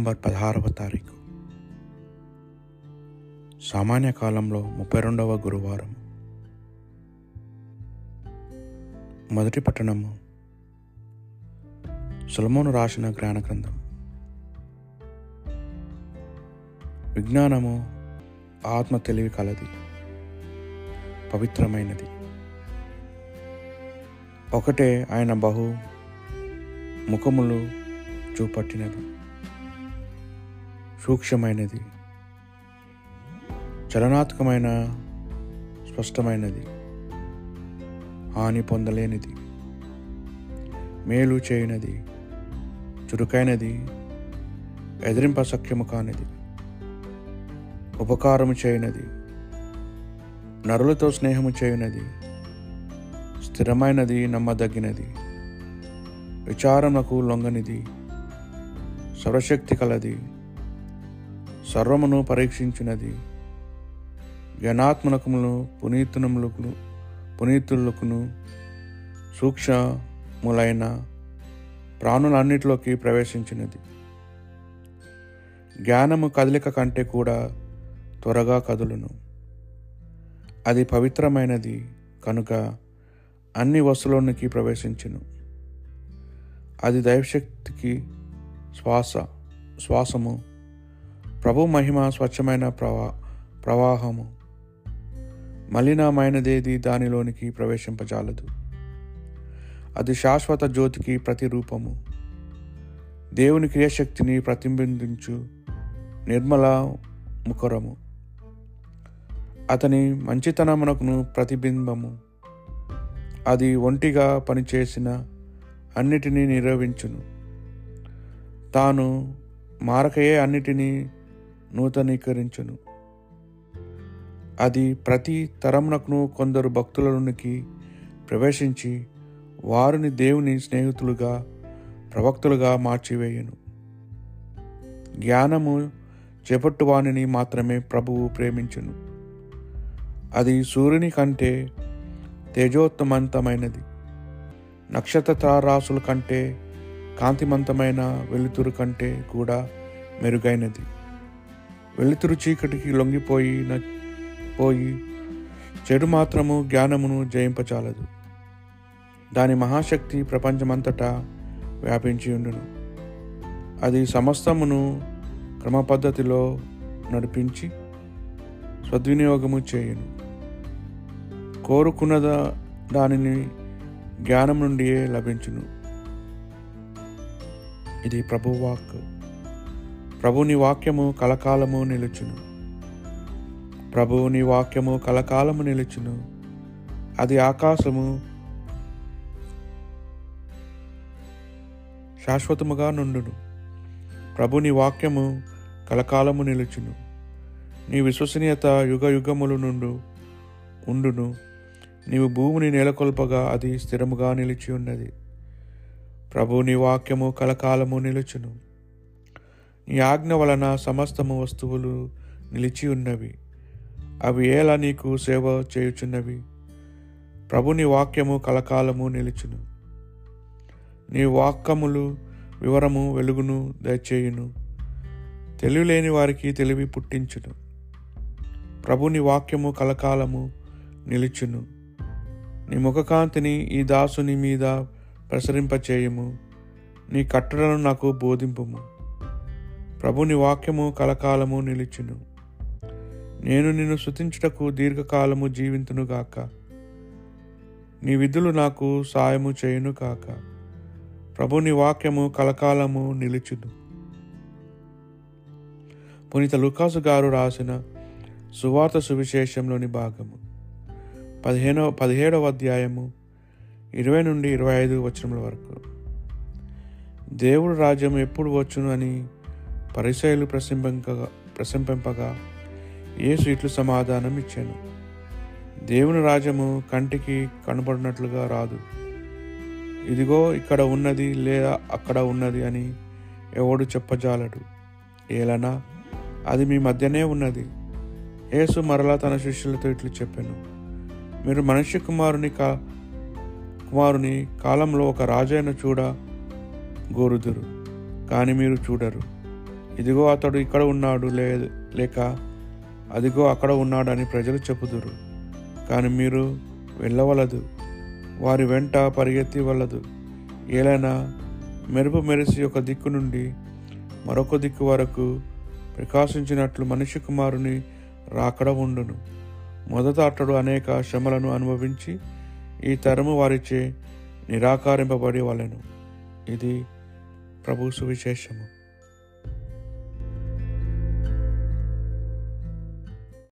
November పదహారవ తారీఖు. సామాన్య కాలంలో ముప్పై రెండవ గురువారం. మొదటి పట్టణము సులమోను రాసిన జ్ఞాన గ్రంథం. విజ్ఞానము ఆత్మ తెలివి కలది పవిత్రమైనది. ఒకటే ఆయన బహు ముఖములు చూపట్టినది. సూక్ష్మమైనది చలనాత్మకమైన స్పష్టమైనది హాని పొందలేనిది మేలు చేయనది చురుకైనది ఎదిరింప సఖ్యము కానిది ఉపకారము చేయనది నరులతో స్నేహము చేయనది స్థిరమైనది నమ్మదగినది విచారమునకు లొంగనిది సర్వశక్తి కలది సర్వమును పరీక్షించినది. జ్ఞానాత్మకములు పునీతునములకు పునీతులకును సూక్ష్మములైన ప్రాణులన్నిటిలోకి ప్రవేశించినది. జ్ఞానము కదలిక కంటే కూడా త్వరగా కదులును. అది పవిత్రమైనది కనుక అన్ని వస్తువులోనికి ప్రవేశించును. అది దైవశక్తికి శ్వాస శ్వాసము ప్రభు మహిమ స్వచ్ఛమైన ప్రవా ప్రవాహము. మలినమైనదేది దానిలోనికి ప్రవేశింపజాలదు. అది శాశ్వత జ్యోతికి ప్రతిరూపము. దేవుని క్రియశక్తిని ప్రతిబింబించు నిర్మల ముఖరము. అతని మంచితనమునకును ప్రతిబింబము. అది ఒంటిగా పనిచేసిన అన్నిటినీ నిరోధించును తాను మారకయే అన్నిటినీ నూతనీకరించును. అది ప్రతి తరమునకును కొందరు భక్తులలోనికి ప్రవేశించి వారిని దేవుని స్నేహితులుగా ప్రవక్తులుగా మార్చివేయును. జ్ఞానము చేపట్టువాణిని మాత్రమే ప్రభువు ప్రేమించును. అది సూర్యుని కంటే తేజోత్తమంతమైనది. నక్షత్ర తారాసుల కంటే కాంతిమంతమైన వెలుతురు కంటే కూడా మెరుగైనది. వెలుతురు చీకటికి లొంగిపోయి పోయి చెడు మాత్రము జ్ఞానమును జయింపచాలదు. దాని మహాశక్తి ప్రపంచమంతటా వ్యాపించి ఉండును. అది సమస్తమును క్రమపద్ధతిలో నడిపించి సద్వినియోగము చేయును. కోరుకున్న దానిని జ్ఞానం నుండియే లభించును. ఇది ప్రభువాక్ ప్రభుని వాక్యము కలకాలము నిలుచును. ప్రభువుని వాక్యము కలకాలము నిలుచును. అది ఆకాశము శాశ్వతముగా నుండును. ప్రభుని వాక్యము కలకాలము నిలుచును. నీ విశ్వసనీయత యుగ యుగములు నుండు ఉండును. నీవు భూమిని నెలకొల్పగా అది స్థిరముగా నిలిచి ఉన్నది. ప్రభుని వాక్యము కలకాలము నిలుచును. నీ ఆజ్ఞ వలన సమస్తము వస్తువులు నిలిచి ఉన్నవి. అవి ఎలా నీకు సేవ చేయుచున్నవి? ప్రభుని వాక్యము కలకాలము నిలుచును. నీ వాక్యములు వివరము వెలుగును దయచేయును. తెలివిలేని వారికి తెలివి పుట్టించును. ప్రభుని వాక్యము కలకాలము నిలుచును. నీ ముఖకాంతిని ఈ దాసుని మీద ప్రసరింపచేయము. నీ కట్టడలను నాకు బోధింపుము. ప్రభుని వాక్యము కలకాలము నిలిచును. నేను నిన్ను శృతించుటకు దీర్ఘకాలము జీవింతును గాక. నీ విధులు నాకు సాయము చేయును కాక ప్రభుని వాక్యము కలకాలము నిలుచును పునీత లుకాసు గారు రాసిన సువార్త సువిశేషంలోని భాగము. పదిహేనవ పదిహేడవ అధ్యాయము ఇరవై నుండి ఇరవై ఐదు వచనముల వరకు. దేవుడు రాజ్యం ఎప్పుడు వచ్చును అని పరిసయలు ప్రశంపంపగా ప్రశంపింపగా యేసు ఇట్లు సమాధానం ఇచ్చాను. దేవుని రాజ్యము కంటికి కనబడినట్లుగా రాదు. ఇదిగో ఇక్కడ ఉన్నది లేదా అక్కడ ఉన్నది అని ఎవడు చెప్పజాలడు. ఏలనా? అది మీ మధ్యనే ఉన్నది. యేసు మరలా తన శిష్యులతో ఇట్లు చెప్పాను. మీరు మనిషి కుమారుని కా కుమారుని కాలంలో ఒక రాజైన చూడ గోరుదురు. కానీ మీరు చూడరు. ఇదిగో అతడు ఇక్కడ ఉన్నాడు లే లేక అదిగో అక్కడ ఉన్నాడని ప్రజలు చెప్పుదురు. కానీ మీరు వెళ్ళవలదు. వారి వెంట పరిగెత్తి వలదు. ఏలైనా మెరుపు మెరిసి ఒక దిక్కు నుండి మరొక దిక్కు వరకు ప్రకాశించినట్లు మనిషి కుమారుని రాకడ ఉండును. మొదట అతడు అనేక శ్రమలను అనుభవించి ఈ తరము వారిచే నిరాకరింపబడి వలెను. ఇది ప్రభు సువిశేషము.